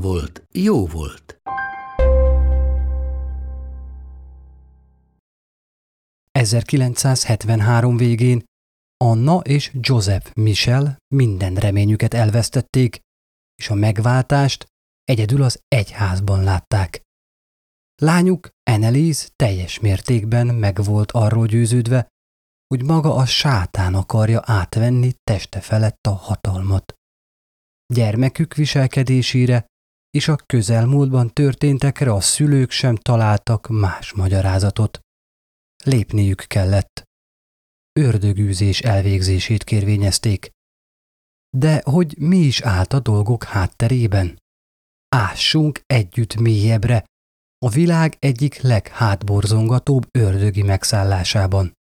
volt, jó volt. –1973 végén Anna és Joseph Michel minden reményüket elvesztették, és a megváltást egyedül az egyházban látták. Lányuk Annelies teljes mértékben meg volt arról győződve, hogy maga a sátán akarja átvenni teste felett a hatalmat. Gyermekük viselkedésére és a közelmúltban történtekre a szülők sem találtak más magyarázatot. Lépniük kellett. Ördögűzés elvégzését kérvényezték. De hogy mi is állt a dolgok hátterében? Ássunk együtt mélyebbre, a világ egyik leghátborzongatóbb ördögi megszállásában.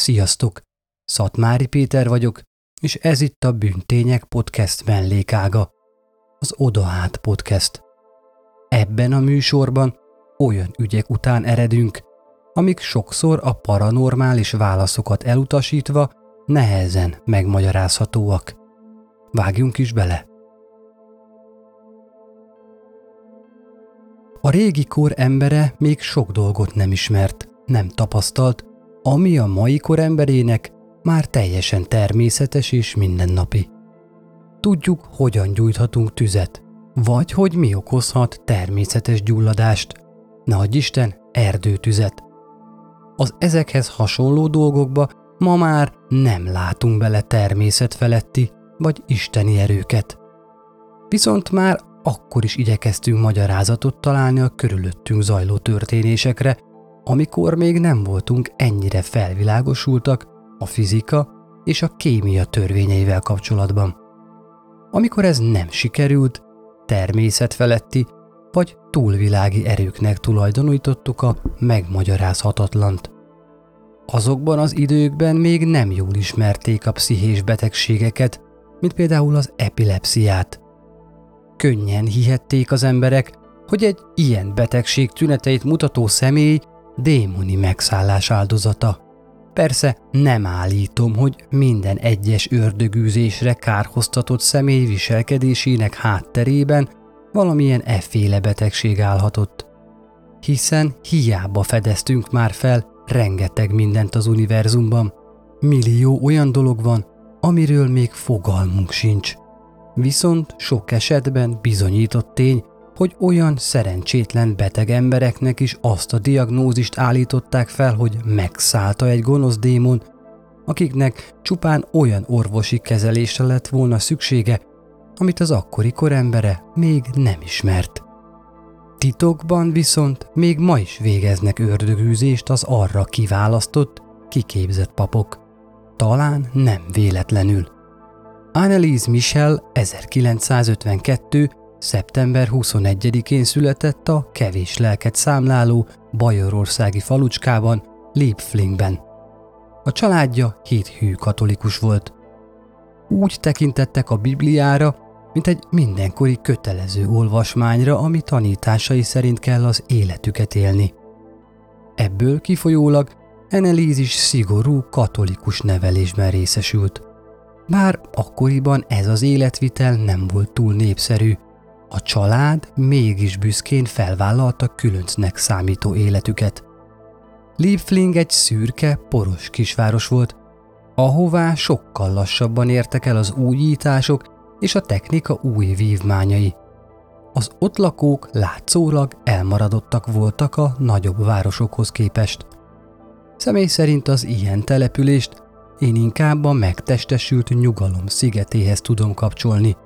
Sziasztok! Szatmári Péter vagyok, és ez itt a Bűntények Podcast mellékága, az Odahát Podcast. Ebben a műsorban olyan ügyek után eredünk, amik sokszor a paranormális válaszokat elutasítva nehezen megmagyarázhatóak. Vágjunk is bele! A régi kor embere még sok dolgot nem ismert, nem tapasztalt, ami a mai kor emberének már teljesen természetes és mindennapi. Tudjuk, hogyan gyújthatunk tüzet, vagy hogy mi okozhat természetes gyulladást, nagy Isten erdőtüzet. Az ezekhez hasonló dolgokba ma már nem látunk bele természetfeletti vagy isteni erőket. Viszont már akkor is igyekeztünk magyarázatot találni a körülöttünk zajló történésekre, amikor még nem voltunk ennyire felvilágosultak a fizika és a kémia törvényeivel kapcsolatban. Amikor ez nem sikerült, természetfeletti vagy túlvilági erőknek tulajdonítottuk a megmagyarázhatatlant. Azokban az időkben még nem jól ismerték a pszichés betegségeket, mint például az epilepsziát. Könnyen hihették az emberek, hogy egy ilyen betegség tüneteit mutató személy démoni megszállás áldozata. Persze nem állítom, hogy minden egyes ördögűzésre kárhoztatott személy viselkedésének hátterében valamilyen efféle betegség állhatott. Hiszen hiába fedeztünk már fel rengeteg mindent az univerzumban. Millió olyan dolog van, amiről még fogalmunk sincs. Viszont sok esetben bizonyított tény, hogy olyan szerencsétlen beteg embereknek is azt a diagnózist állították fel, hogy megszállta egy gonosz démon, akiknek csupán olyan orvosi kezelésre lett volna szüksége, amit az akkori korembere még nem ismert. Titokban viszont még ma is végeznek ördögűzést az arra kiválasztott, kiképzett papok. Talán nem véletlenül. Annelise Michel 1952 Szeptember 21-én született a kevés lelket számláló bajorországi falucskában, Liebflingben. A családja hithű katolikus volt. Úgy tekintettek a Bibliára, mint egy mindenkori kötelező olvasmányra, ami tanításai szerint kell az életüket élni. Ebből kifolyólag Enelízis szigorú katolikus nevelésben részesült. Bár akkoriban ez az életvitel nem volt túl népszerű, a család mégis büszkén felvállalta különcnek számító életüket. Liebfling egy szürke, poros kisváros volt, ahová sokkal lassabban értek el az újítások, és a technika új vívmányai. Az ott lakók látszólag elmaradottak voltak a nagyobb városokhoz képest. Személy szerint az ilyen települést én inkább a megtestesült nyugalom szigetéhez tudom kapcsolni,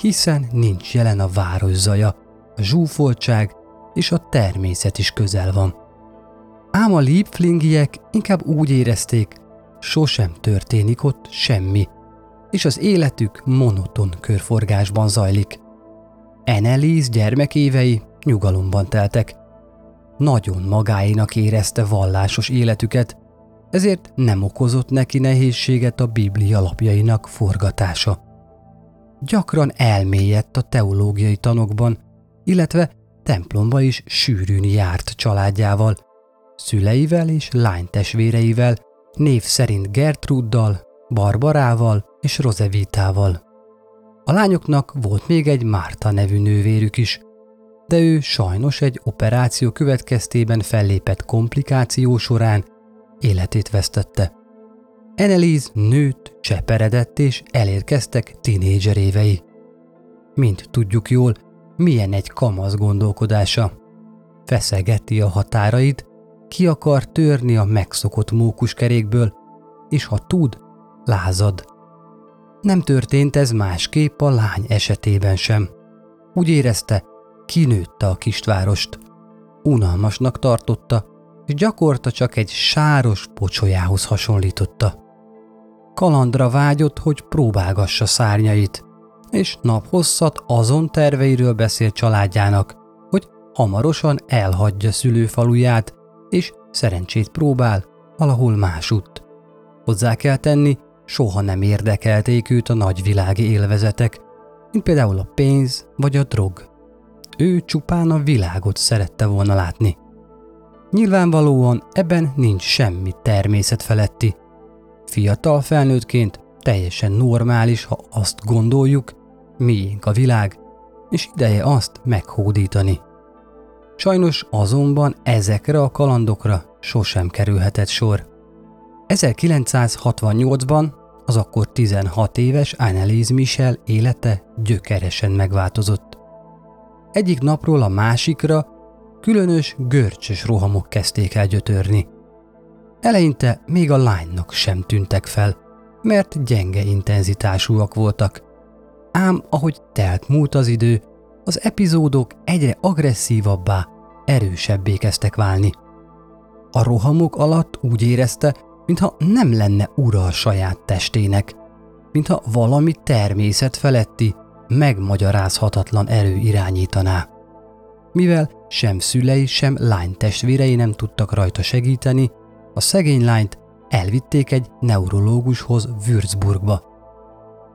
hiszen nincs jelen a város zaja, a zsúfoltság és a természet is közel van. Ám a Liebflingiek inkább úgy érezték, sosem történik ott semmi, és az életük monoton körforgásban zajlik. Enelis gyermekévei nyugalomban teltek. Nagyon magáinak érezte vallásos életüket, ezért nem okozott neki nehézséget a Biblia lapjainak forgatása. Gyakran elmélyedt a teológiai tanokban, illetve templomba is sűrűn járt családjával, szüleivel és lánytestvéreivel, név szerint Gertruddal, Barbarával és Rozevitával. A lányoknak volt még egy Márta nevű nővérük is, de ő sajnos egy operáció következtében fellépett komplikáció során életét vesztette. Eneliz nőtt, cseperedett és elérkeztek tinédzser évei. Mint tudjuk jól, milyen egy kamasz gondolkodása. Feszegeti a határait, ki akar törni a megszokott mókuskerékből, és ha tud, lázad. Nem történt ez másképp a lány esetében sem. Úgy érezte, kinőtte a kistvárost. Unalmasnak tartotta, és gyakorta csak egy sáros pocsolyához hasonlította. Kalandra vágyott, hogy próbálgassa szárnyait, és naphosszat azon terveiről beszélt családjának, hogy hamarosan elhagyja szülőfaluját, és szerencsét próbál valahol másutt. Hozzá kell tenni, soha nem érdekelték őt a nagyvilági élvezetek, mint például a pénz vagy a drog. Ő csupán a világot szerette volna látni. Nyilvánvalóan ebben nincs semmi természet feletti. Fiatal felnőttként teljesen normális, ha azt gondoljuk, miénk a világ, és ideje azt meghódítani. Sajnos azonban ezekre a kalandokra sosem kerülhetett sor. 1968-ban az akkor 16 éves Annelies Michel élete gyökeresen megváltozott. Egyik napról a másikra különös görcsös rohamok kezdték el gyötörni. Eleinte még a lánynak sem tűntek fel, mert gyenge intenzitásúak voltak. Ám ahogy telt múlt az idő, az epizódok egyre agresszívabbá, erősebbé kezdtek válni. A rohamok alatt úgy érezte, mintha nem lenne ura a saját testének, mintha valami természet feletti, megmagyarázhatatlan erő irányítaná. Mivel sem szülei, sem lány testvérei nem tudtak rajta segíteni, a szegény lányt elvitték egy neurológushoz Würzburgba.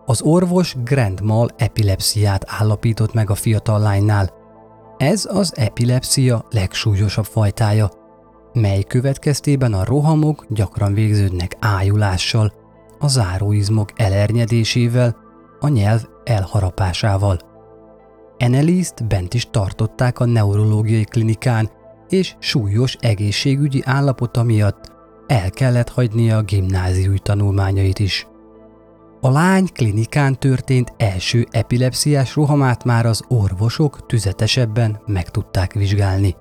Az orvos Grand Mal epilepsziát állapított meg a fiatal lánynál. Ez az epilepsia legsúlyosabb fajtája, mely következtében a rohamok gyakran végződnek ájulással, a záróizmok elernyedésével, a nyelv elharapásával. Eneliszt bent is tartották a neurológiai klinikán, és súlyos egészségügyi állapota miatt el kellett hagynia a gimnáziumi tanulmányait is. A lány klinikán történt első epilepsziás rohamát már az orvosok tüzetesebben meg tudták vizsgálni.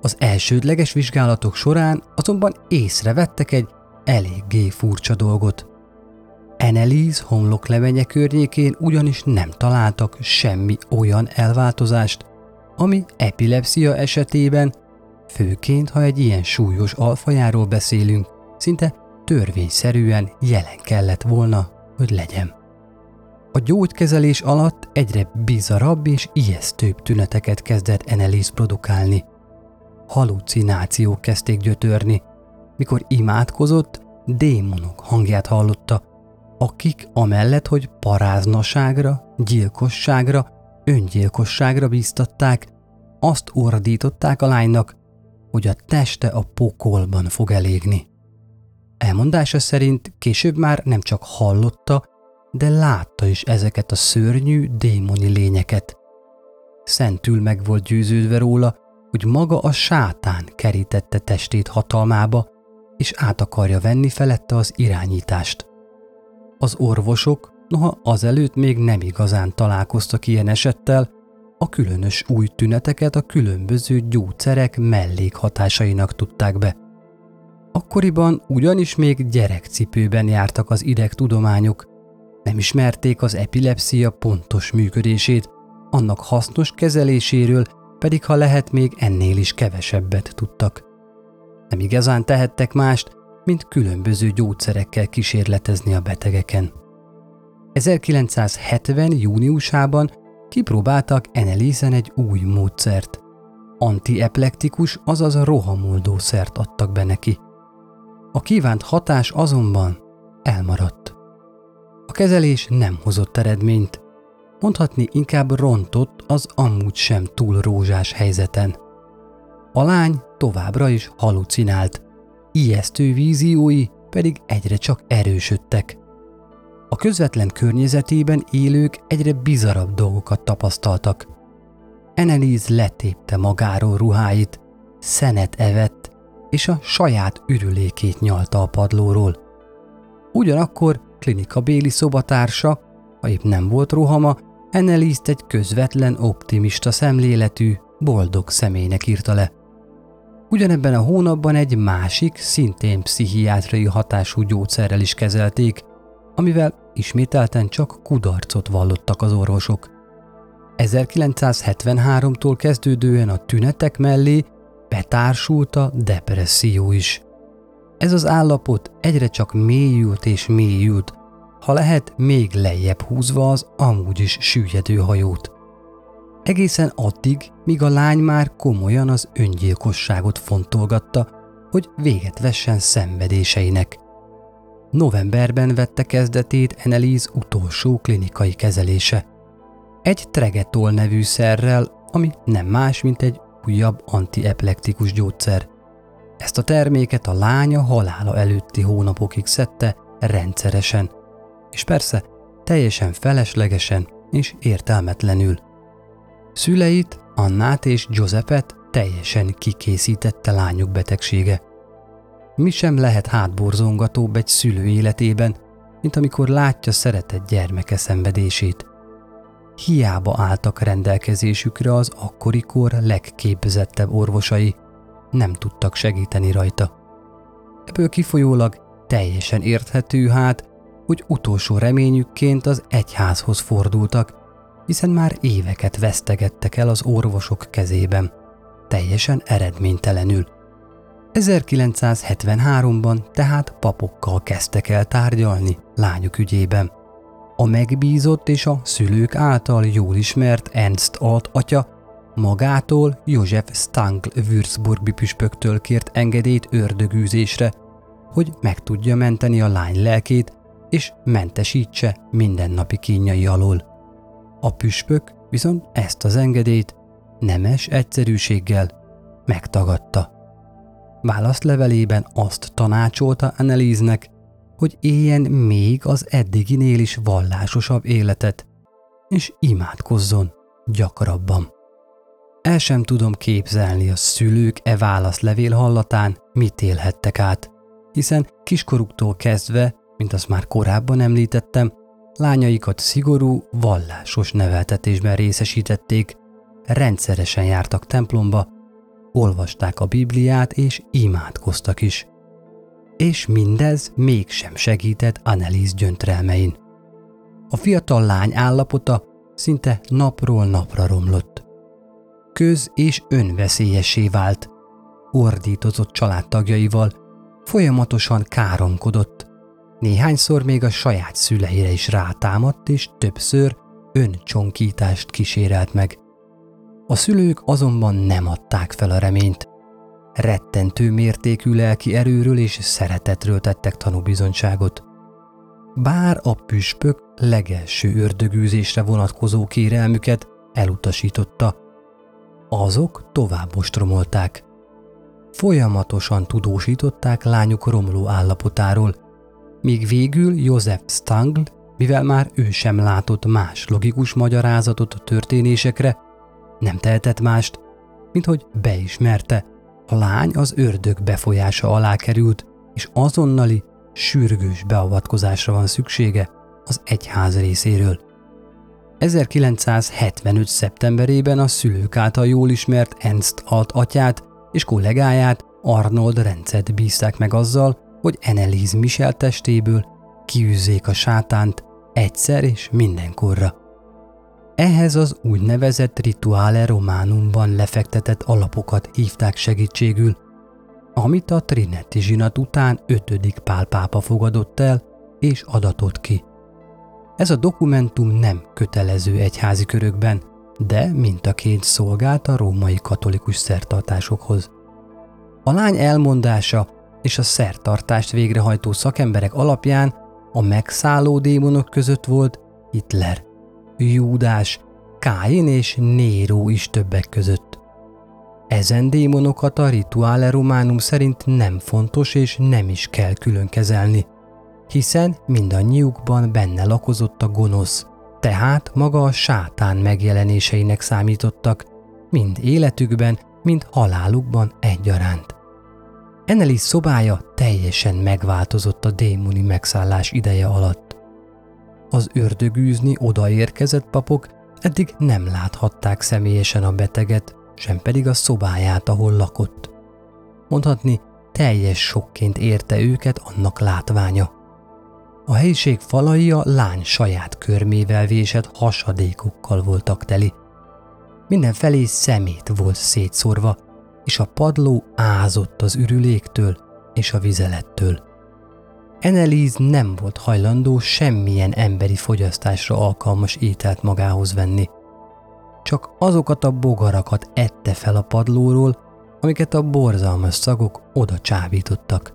Az elsődleges vizsgálatok során azonban észrevettek egy eléggé furcsa dolgot. Eneliz homloklemenye környékén ugyanis nem találtak semmi olyan elváltozást, ami epilepsia esetében, főként ha egy ilyen súlyos alfajáról beszélünk, szinte törvényszerűen jelen kellett volna, hogy legyen. A gyógykezelés alatt egyre bizarabb és ijesztőbb tüneteket kezdett Eneliz produkálni – halucinációk kezdték gyötörni. Mikor imádkozott, démonok hangját hallotta, akik amellett, hogy paráznaságra, gyilkosságra, öngyilkosságra bíztatták, azt ordították a lánynak, hogy a teste a pokolban fog elégni. Elmondása szerint később már nem csak hallotta, de látta is ezeket a szörnyű démoni lényeket. Szentül meg volt győződve róla, hogy maga a sátán kerítette testét hatalmába, és át akarja venni felette az irányítást. Az orvosok, noha azelőtt még nem igazán találkoztak ilyen esettel, a különös új tüneteket a különböző gyógyszerek mellékhatásainak tudták be. Akkoriban ugyanis még gyerekcipőben jártak az idegtudományok, nem ismerték az epilepsia pontos működését, annak hasznos kezeléséről pedig ha lehet még ennél is kevesebbet tudtak. Nem igazán tehettek mást, mint különböző gyógyszerekkel kísérletezni a betegeken. 1970. júniusában kipróbáltak Enelízen egy új módszert. Antieplektikus, azaz rohamoldó szert adtak be neki. A kívánt hatás azonban elmaradt. A kezelés nem hozott eredményt, mondhatni inkább rontott az amúgy sem túl rózsás helyzeten. A lány továbbra is halucinált, ijesztő víziói pedig egyre csak erősödtek. A közvetlen környezetében élők egyre bizarabb dolgokat tapasztaltak. Annelies letépte magáról ruháit, szenet evett, és a saját ürülékét nyalta a padlóról. Ugyanakkor klinika béli szobatársa, ha épp nem volt rohama, Annelies egy közvetlen, optimista szemléletű, boldog személynek írta le. Ugyanebben a hónapban egy másik, szintén pszichiátrai hatású gyógyszerrel is kezelték, amivel ismételten csak kudarcot vallottak az orvosok. 1973-tól kezdődően a tünetek mellé betársult a depresszió is. Ez az állapot egyre csak mélyült és mélyült, ha lehet még lejjebb húzva az amúgy is süllyedő hajót. Egészen addig, míg a lány már komolyan az öngyilkosságot fontolgatta, hogy véget vessen szenvedéseinek. Novemberben vette kezdetét Annelies utolsó klinikai kezelése. Egy tregetol nevű szerrel, ami nem más, mint egy újabb antieplektikus gyógyszer. Ezt a terméket a lánya halála előtti hónapokig szedte rendszeresen, és persze teljesen feleslegesen és értelmetlenül. Szüleit, Annát és Giuseppet teljesen kikészítette lányuk betegsége. Mi sem lehet hátborzongatóbb egy szülő életében, mint amikor látja szeretett gyermeke szenvedését. Hiába álltak rendelkezésükre az akkori kor legképzettebb orvosai, nem tudtak segíteni rajta. Ebből kifolyólag teljesen érthető hát, hogy utolsó reményükként az egyházhoz fordultak, hiszen már éveket vesztegettek el az orvosok kezében, teljesen eredménytelenül. 1973-ban tehát papokkal kezdtek el tárgyalni lányuk ügyében. A megbízott és a szülők által jól ismert Ernst alt atya magától József Stangl Würzburgi püspöktől kért engedélyt ördögűzésre, hogy meg tudja menteni a lány lelkét, és mentesítse mindennapi kínjai alól. A püspök viszont ezt az engedélyt nemes egyszerűséggel megtagadta. Válaszlevelében azt tanácsolta Anneliesnek, hogy éljen még az eddiginél is vallásosabb életet, és imádkozzon gyakrabban. El sem tudom képzelni a szülők e válaszlevél hallatán, mit élhettek át, hiszen kiskoruktól kezdve, mint azt már korábban említettem, lányaikat szigorú, vallásos neveltetésben részesítették, rendszeresen jártak templomba, olvasták a Bibliát és imádkoztak is. És mindez mégsem segített Annelies gyöntrelmein. A fiatal lány állapota szinte napról napra romlott. Köz- és önveszélyessé vált, ordítozott családtagjaival, folyamatosan káromkodott, Néhányszor még a saját szüleire is rátámadt, és többször öncsonkítást kísérelt meg. A szülők azonban nem adták fel a reményt. Rettentő mértékű lelki erőről és szeretetről tettek tanúbizonyságot. Bár a püspök legelső ördögűzésre vonatkozó kérelmüket elutasította, azok tovább ostromolták. Folyamatosan tudósították lányuk romló állapotáról, míg végül József Stangl, mivel már ő sem látott más logikus magyarázatot a történésekre, nem tehetett mást, mint hogy beismerte, a lány az ördög befolyása alá került, és azonnali, sürgős beavatkozásra van szüksége, az egyház részéről. 1975. szeptemberében a szülők által jól ismert Ernst Alt atyát és kollégáját Arnold Rencet bízták meg azzal, hogy Annelies Michel testéből kiűzzék a sátánt egyszer és mindenkorra. Ehhez az úgynevezett rituále románumban lefektetett alapokat hívták segítségül, amit a Trinetti zsinat után ötödik Pál pápa fogadott el és adatott ki. Ez a dokumentum nem kötelező egyházi körökben, de mintaként szolgált a római katolikus szertartásokhoz. A lány elmondása és a szertartást végrehajtó szakemberek alapján a megszálló démonok között volt Hitler, Júdás, Káin és Néró is többek között. Ezen démonokat a rituále románum szerint nem fontos és nem is kell külön kezelni, hiszen mindannyiukban benne lakozott a gonosz, tehát maga a sátán megjelenéseinek számítottak, mind életükben, mind halálukban egyaránt. Ennelis szobája teljesen megváltozott a démoni megszállás ideje alatt. Az ördögűzni odaérkezett papok eddig nem láthatták személyesen a beteget, sem pedig a szobáját, ahol lakott. Mondhatni, teljes sokként érte őket annak látványa. A helyiség falai a lány saját körmével vésett hasadékokkal voltak teli. Mindenfelé szemét volt szétszórva, és a padló ázott az ürüléktől és a vizelettől. Eneliz nem volt hajlandó semmilyen emberi fogyasztásra alkalmas ételt magához venni. Csak azokat a bogarakat ette fel a padlóról, amiket a borzalmas szagok oda csábítottak.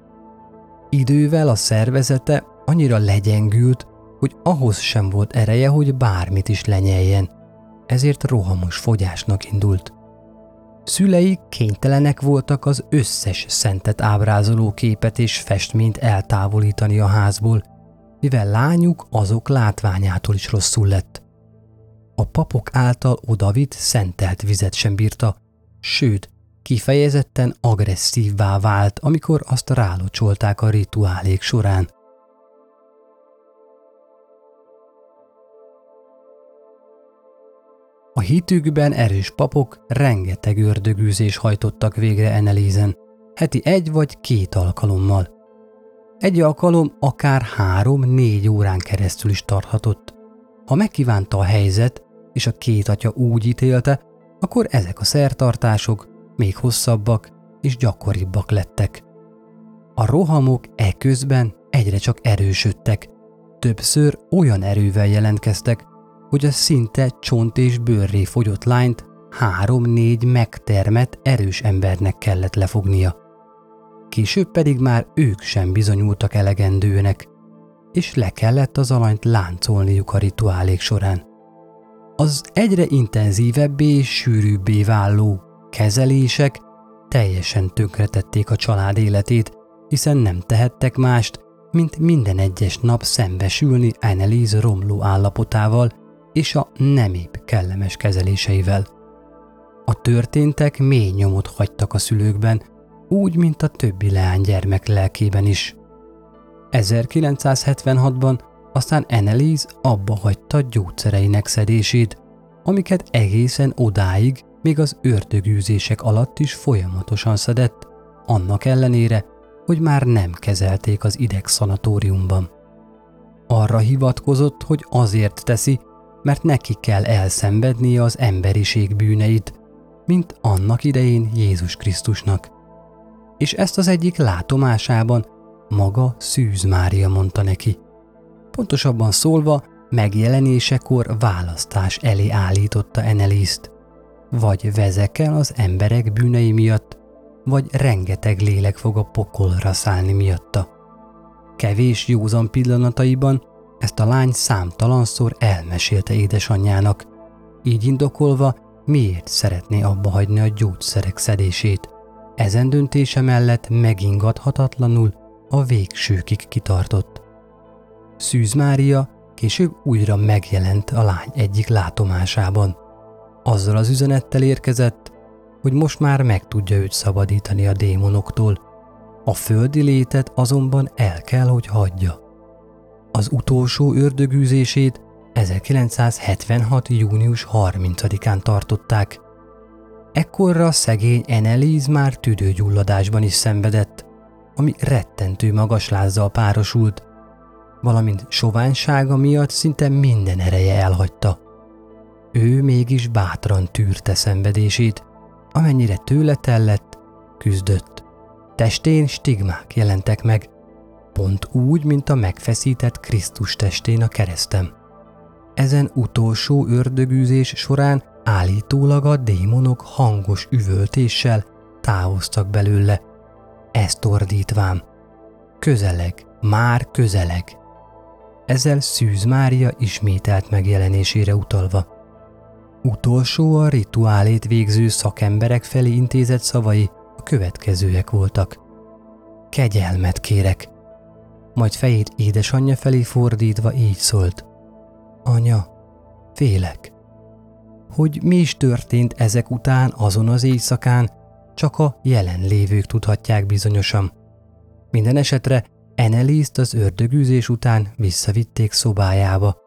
Idővel a szervezete annyira legyengült, hogy ahhoz sem volt ereje, hogy bármit is lenyeljen, ezért rohamos fogyásnak indult. Szülei kénytelenek voltak az összes szentet ábrázoló képet és festményt eltávolítani a házból, mivel lányuk azok látványától is rosszul lett. A papok által odavitt szentelt vizet sem bírta, sőt, kifejezetten agresszívvá vált, amikor azt rálocsolták a rituálék során. A hitükben erős papok rengeteg ördögűzés hajtottak végre Enelízen, heti egy vagy két alkalommal. Egy alkalom akár három-négy órán keresztül is tarthatott. Ha megkívánta a helyzet, és a két atya úgy ítélte, akkor ezek a szertartások még hosszabbak és gyakoribbak lettek. A rohamok eközben egyre csak erősödtek, többször olyan erővel jelentkeztek, hogy a szinte csont és bőrré fogyott lányt három-négy megtermett erős embernek kellett lefognia. Később pedig már ők sem bizonyultak elegendőnek, és le kellett az alanyt láncolniuk a rituálék során. Az egyre intenzívebbé és sűrűbbé váló kezelések teljesen tönkretették a család életét, hiszen nem tehettek mást, mint minden egyes nap szembesülni Annelies romló állapotával és a épp kellemes kezeléseivel. A történtek mély nyomot hagytak a szülőkben, úgy, mint a többi leánygyermek lelkében is. 1976-ban aztán Annelies abba hagyta gyógyszereinek szedését, amiket egészen odáig, még az ördögűzések alatt is folyamatosan szedett, annak ellenére, hogy már nem kezelték az ideg szanatóriumban. Arra hivatkozott, hogy azért teszi, mert neki kell elszenvednie az emberiség bűneit, mint annak idején Jézus Krisztusnak. És ezt az egyik látomásában maga Szűz Mária mondta neki. Pontosabban szólva, megjelenésekor választás elé állította Eneliszt. Vagy vezekel az emberek bűnei miatt, vagy rengeteg lélek fog a pokolra szállni miatta. Kevés józan pillanataiban ezt a lány számtalanszor elmesélte édesanyjának, így indokolva, miért szeretné abba hagyni a gyógyszerek szedését. Ezen döntése mellett megingathatatlanul a végsőkig kitartott. Szűz Mária később újra megjelent a lány egyik látomásában. Azzal az üzenettel érkezett, hogy most már meg tudja őt szabadítani a démonoktól, a földi létet azonban el kell, hogy hagyja. Az utolsó ördögűzését 1976. június 30-án tartották. Ekkorra szegény Eneliz már tüdőgyulladásban is szenvedett, ami rettentő magas lázzal párosult, valamint soványsága miatt szinte minden ereje elhagyta. Ő mégis bátran tűrte szenvedését, amennyire tőle tellett, küzdött. Testén stigmák jelentek meg, pont úgy, mint a megfeszített Krisztus testén a keresztem. Ezen utolsó ördögűzés során állítólag a démonok hangos üvöltéssel távoztak belőle. Ezt ordítvám. Közeleg, már közeleg. Ezzel Szűz Mária ismételt megjelenésére utalva. Utolsó a rituálét végző szakemberek felé intézett szavai a következőek voltak. Kegyelmet kérek. Majd fejét édesanyja felé fordítva így szólt. Anya, félek. Hogy mi is történt ezek után azon az éjszakán, csak a jelenlévők tudhatják bizonyosan. Minden esetre Enelízt az ördögűzés után visszavitték szobájába,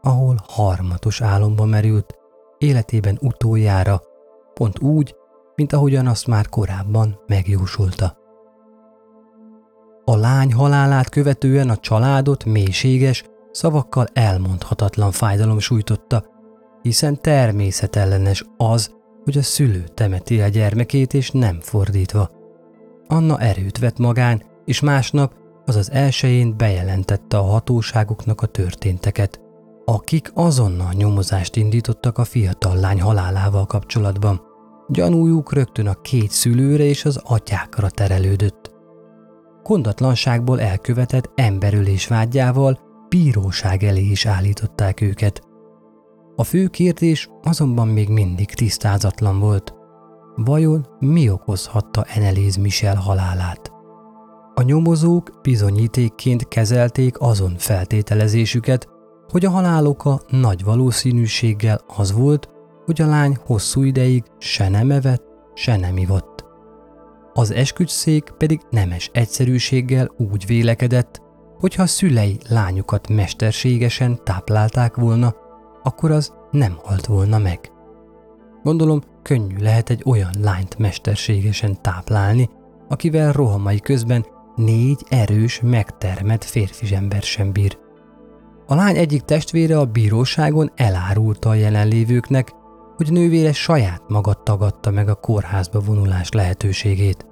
ahol harmatos álomba merült, életében utoljára, pont úgy, mint ahogyan azt már korábban megjósolta. A lány halálát követően a családot mélységes, szavakkal elmondhatatlan fájdalom sújtotta, hiszen természetellenes az, hogy a szülő temeti a gyermekét, és nem fordítva. Anna erőt vett magán, és másnap, azaz elsőjén bejelentette a hatóságoknak a történteket, akik azonnal nyomozást indítottak a fiatal lány halálával kapcsolatban. Gyanújuk rögtön a két szülőre és az atyákra terelődött. Kondatlanságból elkövetett emberölés vágyával bíróság elé is állították őket. A fő kérdés azonban még mindig tisztázatlan volt. Vajon mi okozhatta Eneléz Michel halálát? A nyomozók bizonyítékként kezelték azon feltételezésüket, hogy a halál oka nagy valószínűséggel az volt, hogy a lány hosszú ideig se nem evett, se nem ivott. Az esküdszék pedig nemes egyszerűséggel úgy vélekedett, hogyha a szülei lányukat mesterségesen táplálták volna, akkor az nem halt volna meg. Gondolom, könnyű lehet egy olyan lányt mesterségesen táplálni, akivel rohamai közben négy erős, megtermett férfi ember sem bír. A lány egyik testvére a bíróságon elárulta a jelenlévőknek, hogy nővére saját maga tagadta meg a kórházba vonulás lehetőségét,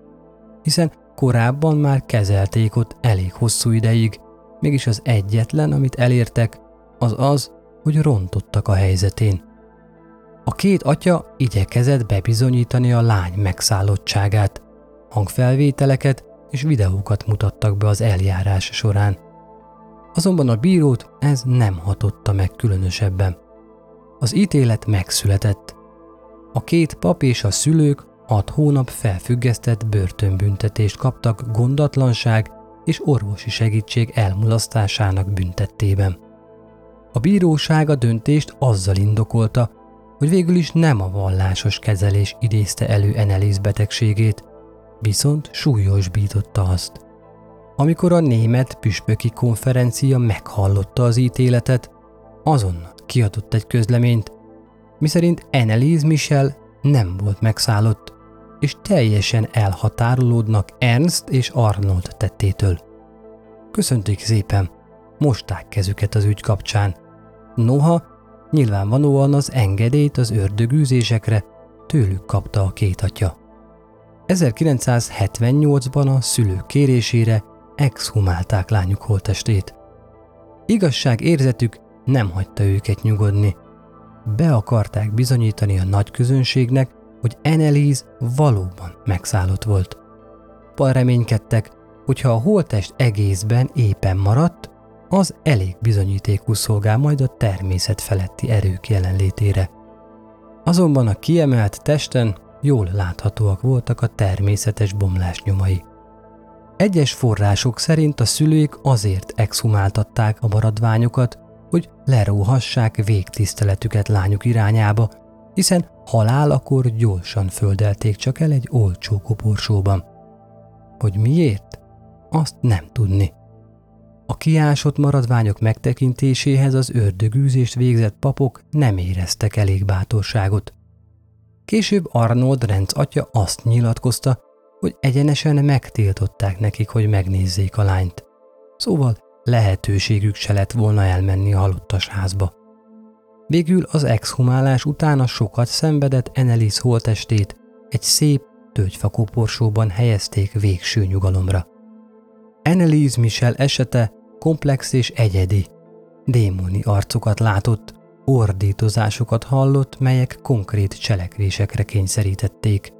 hiszen korábban már kezelték ott elég hosszú ideig, mégis az egyetlen, amit elértek, az az, hogy rontottak a helyzetén. A két atya igyekezett bebizonyítani a lány megszállottságát, hangfelvételeket és videókat mutattak be az eljárás során. Azonban a bírót ez nem hatotta meg különösebben. Az ítélet megszületett. A két pap és a szülők hat hónap felfüggesztett börtönbüntetést kaptak gondatlanság és orvosi segítség elmulasztásának büntettében. A bíróság a döntést azzal indokolta, hogy végül is nem a vallásos kezelés idézte elő Enelész betegségét, viszont súlyosbította azt. Amikor a német püspöki konferencia meghallotta az ítéletet, azonnal kiadott egy közleményt, miszerint Annelies Michel nem volt megszállott, és teljesen elhatárolódnak Ernst és Arnold tettétől. Köszönték szépen, mosták kezüket az ügy kapcsán. Noha, nyilvánvalóan az engedélyt az ördögűzésekre tőlük kapta a két atya. 1978-ban a szülők kérésére exhumálták lányuk holtestét. Igazság érzetük nem hagyta őket nyugodni. Be akarták bizonyítani a nagy közönségnek, hogy Annelies valóban megszállott volt. Pal reménykedtek, hogyha a holtest egészben éppen maradt, az elég bizonyítékú szolgál majd a természet feletti erők jelenlétére. Azonban a kiemelt testen jól láthatóak voltak a természetes bomlás nyomai. Egyes források szerint a szülők azért exhumáltatták a maradványokat, hogy leróhassák végtiszteletüket lányuk irányába, hiszen halálakor gyorsan földelték csak el egy olcsó koporsóban. Hogy miért? Azt nem tudni. A kiásott maradványok megtekintéséhez az ördögűzést végzett papok nem éreztek elég bátorságot. Később Arnold Renz atya azt nyilatkozta, hogy egyenesen megtiltották nekik, hogy megnézzék a lányt. Szóval lehetőségük se lett volna elmenni a halottas házba. Végül az exhumálás után a sokat szenvedett Enelis holtestét egy szép, tölgyfakoporsóban helyezték végső nyugalomra. Annelise Michel esete komplex és egyedi. Démoni arcokat látott, ordítozásokat hallott, melyek konkrét cselekvésekre kényszerítették.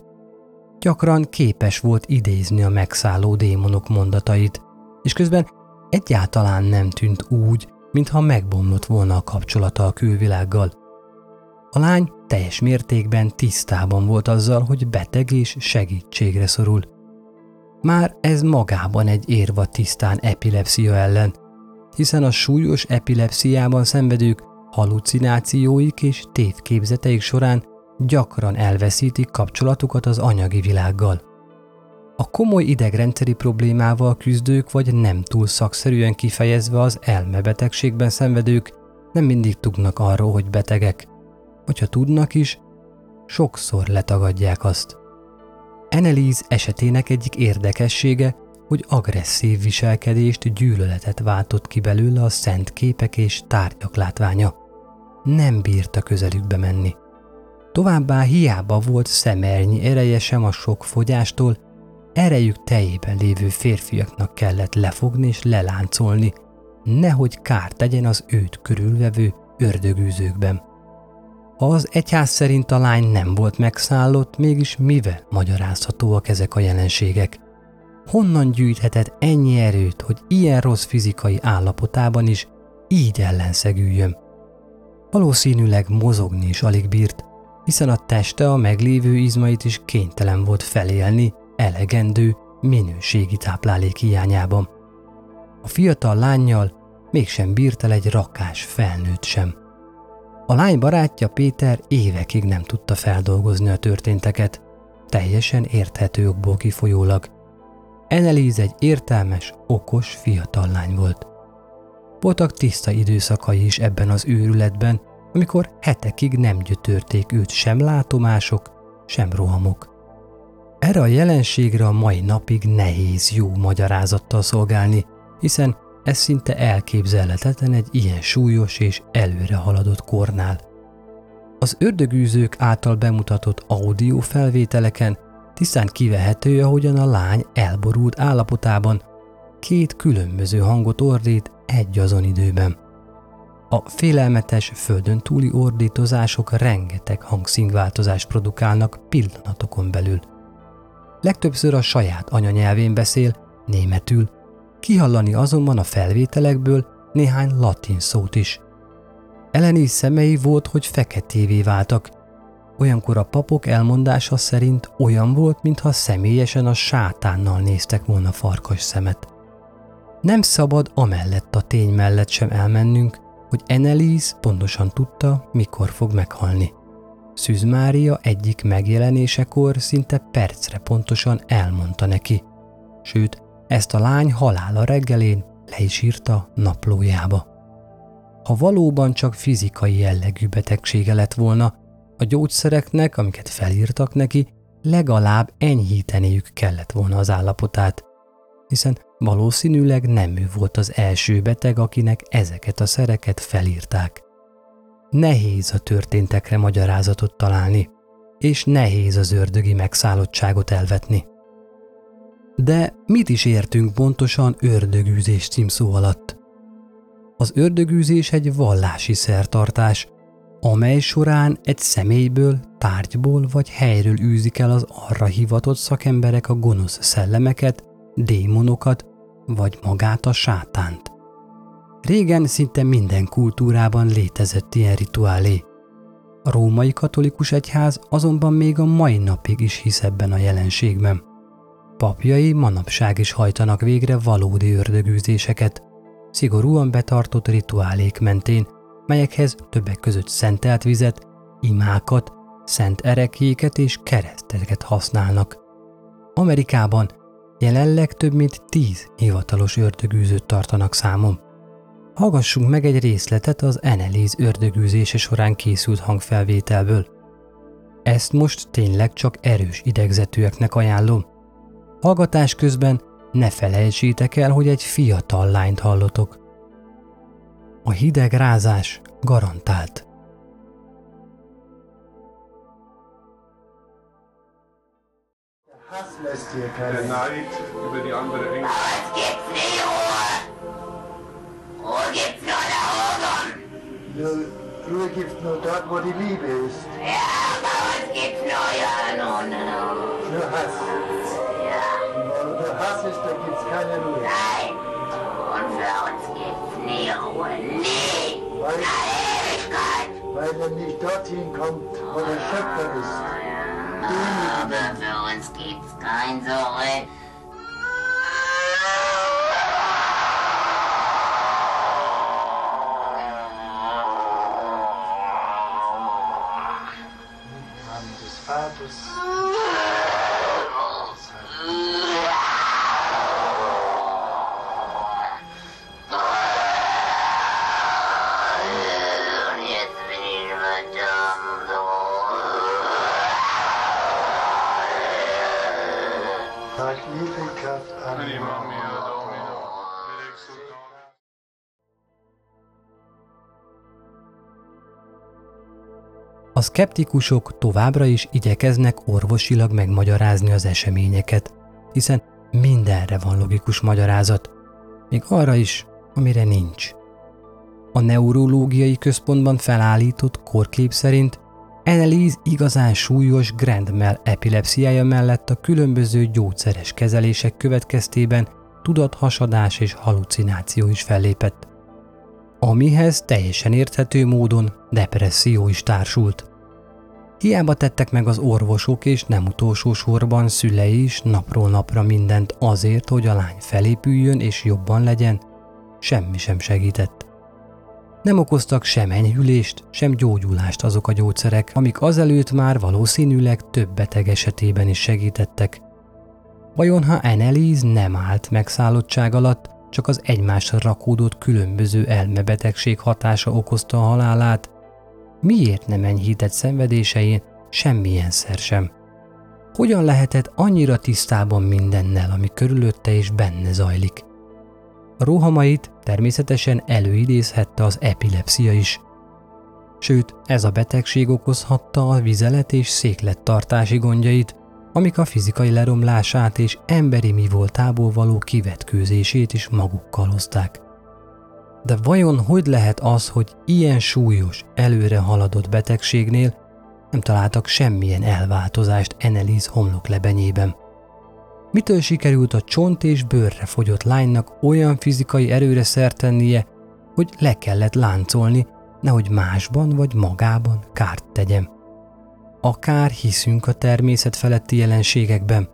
Gyakran képes volt idézni a megszálló démonok mondatait, és közben egyáltalán nem tűnt úgy, mintha megbomlott volna a kapcsolata a külvilággal. A lány teljes mértékben tisztában volt azzal, hogy beteg és segítségre szorul. Már ez magában egy érva tisztán epilepsia ellen, hiszen a súlyos epilepsziában szenvedők halucinációik és tévképzeteik során gyakran elveszítik kapcsolatukat az anyagi világgal. A komoly idegrendszeri problémával küzdők vagy nem túl szakszerűen kifejezve az elmebetegségben szenvedők nem mindig tudnak arról, hogy betegek. Hogyha tudnak is, sokszor letagadják azt. Annelise esetének egyik érdekessége, hogy agresszív viselkedést, gyűlöletet váltott ki belőle a szent képek és tárgyak látványa. Nem bírta közelükbe menni. Továbbá hiába volt szemernyi ereje sem a sok fogyástól, erejük tejében lévő férfiaknak kellett lefogni és leláncolni, nehogy kárt tegyen az őt körülvevő ördögűzőkben. Az egyház szerint a lány nem volt megszállott, mégis mivel magyarázhatóak ezek a jelenségek? Honnan gyűjthetett ennyi erőt, hogy ilyen rossz fizikai állapotában is így ellenszegüljön? Valószínűleg mozogni is alig bírt, hiszen a teste a meglévő izmait is kénytelen volt felélni elegendő, minőségi táplálék hiányában. A fiatal lányjal mégsem bírt el egy rakás felnőtt sem. A lány barátja Péter évekig nem tudta feldolgozni a történteket, teljesen érthető okból kifolyólag. Enelíz egy értelmes, okos fiatal lány volt. Voltak tiszta időszakai is ebben az őrületben, amikor hetekig nem gyötörték őt sem látomások, sem rohamok. Erre a jelenségre a mai napig nehéz jó magyarázattal szolgálni, hiszen ez szinte elképzelhetetlen egy ilyen súlyos és előre haladott kornál. Az ördögűzők által bemutatott audio felvételeken tisztán kivehető, ahogyan a lány elborult állapotában két különböző hangot ordít egy azon időben. A félelmetes földön túli ordítozások rengeteg hangszínváltozást produkálnak pillanatokon belül. Legtöbbször a saját anyanyelvén beszél, németül, kihallani azonban a felvételekből néhány latin szót is. Eleni szemei volt, hogy feketévé váltak. Olyankor a papok elmondása szerint olyan volt, mintha személyesen a sátánnal néztek volna farkas szemet. Nem szabad amellett a tény mellett sem elmennünk, hogy Enelis pontosan tudta, mikor fog meghalni. Szűz Mária egyik megjelenésekor szinte percre pontosan elmondta neki. Sőt, ezt a lány halála reggelén le is írta naplójába. Ha valóban csak fizikai jellegű betegsége lett volna, a gyógyszereknek, amiket felírtak neki, legalább enyhíteniük kellett volna az állapotát, hiszen valószínűleg nem ő volt az első beteg, akinek ezeket a szereket felírták. Nehéz a történtekre magyarázatot találni, és nehéz az ördögi megszállottságot elvetni. De mit is értünk pontosan ördögűzés címszó alatt? Az ördögűzés egy vallási szertartás, amely során egy személyből, tárgyból vagy helyről űzik el az arra hivatott szakemberek a gonosz szellemeket, démonokat vagy magát a sátánt. Régen szinte minden kultúrában létezett ilyen rituálé. A római katolikus egyház azonban még a mai napig is hisz ebben a jelenségben. Papjai manapság is hajtanak végre valódi ördögűzéseket, szigorúan betartott rituálék mentén, melyekhez többek között szentelt vizet, imákat, szent erekéket és kereszteket használnak. Amerikában Jelenleg több mint tíz hivatalos ördögűzőt tartanak számon. Hallgassunk meg egy részletet az Eneliz ördögűzése során készült hangfelvételből. Ezt most tényleg csak erős idegzetűeknek ajánlom. Hallgatás közben ne felejtsétek el, hogy egy fiatal lányt hallotok. A hideg rázás garantált. Hass lässt hier Der. Neid über die andere Engel. Nur, Ruhe gibt's nur dort, wo die Liebe ist. Nur Hass. Und wo der Hass ist, da gibt's keine Ruhe. Weil, weil er nicht dorthin kommt, wo der Schöpfer ist. Aber für uns gibt's kein Zurück. Magnificat. Anima Amen. mea Domino. A szkeptikusok továbbra is igyekeznek orvosilag megmagyarázni az eseményeket, hiszen mindenre van logikus magyarázat, még arra is, amire nincs. A neurológiai központban felállított korkép szerint Annelies igazán súlyos Grand Mal epilepsziája mellett a különböző gyógyszeres kezelések következtében tudathasadás és halucináció is fellépett amihez teljesen érthető módon depresszió is társult. Hiába tettek meg az orvosok és nem utolsó sorban szülei is napról napra mindent azért, hogy a lány felépüljön és jobban legyen, semmi sem segített. Nem okoztak sem enyhülést, sem gyógyulást azok a gyógyszerek, amik azelőtt már valószínűleg több beteg esetében is segítettek. Vajon ha Annelies nem állt megszállottság alatt, csak az egymásra rakódott különböző elmebetegség hatása okozta a halálát, miért nem enyhített szenvedésein semmilyen szer sem? Hogyan lehetett annyira tisztában mindennel, ami körülötte és benne zajlik? A rohamait természetesen előidézhette az epilepsia is. Sőt, ez a betegség okozhatta a vizelet és széklettartási gondjait, amik a fizikai leromlását és emberi mi voltából való kivetkőzését is magukkal hozták. De vajon hogy lehet az, hogy ilyen súlyos, előre haladott betegségnél nem találtak semmilyen elváltozást Annelies homloklebenyében? Mitől sikerült a csont és bőrre fogyott lánynak olyan fizikai erőre szert tennie, hogy le kellett láncolni, nehogy másban vagy magában kárt tegyem? Akár hiszünk a természet feletti jelenségekben,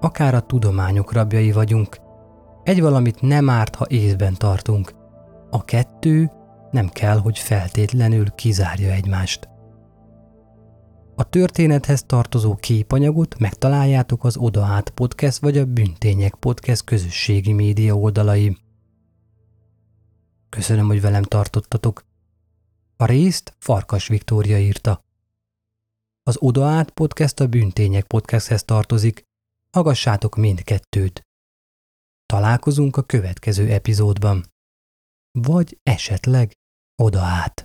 akár a tudományok rabjai vagyunk. Egy valamit nem árt, ha észben tartunk. A kettő nem kell, hogy feltétlenül kizárja egymást. A történethez tartozó képanyagot megtaláljátok az Oda át podcast vagy a Büntények podcast közösségi média oldalaim. Köszönöm, hogy velem tartottatok. A részt Farkas Viktória írta. Az Oda át podcast a Büntények podcasthez tartozik. Hallgassátok mindkettőt. Találkozunk a következő epizódban. Vagy esetleg oda át.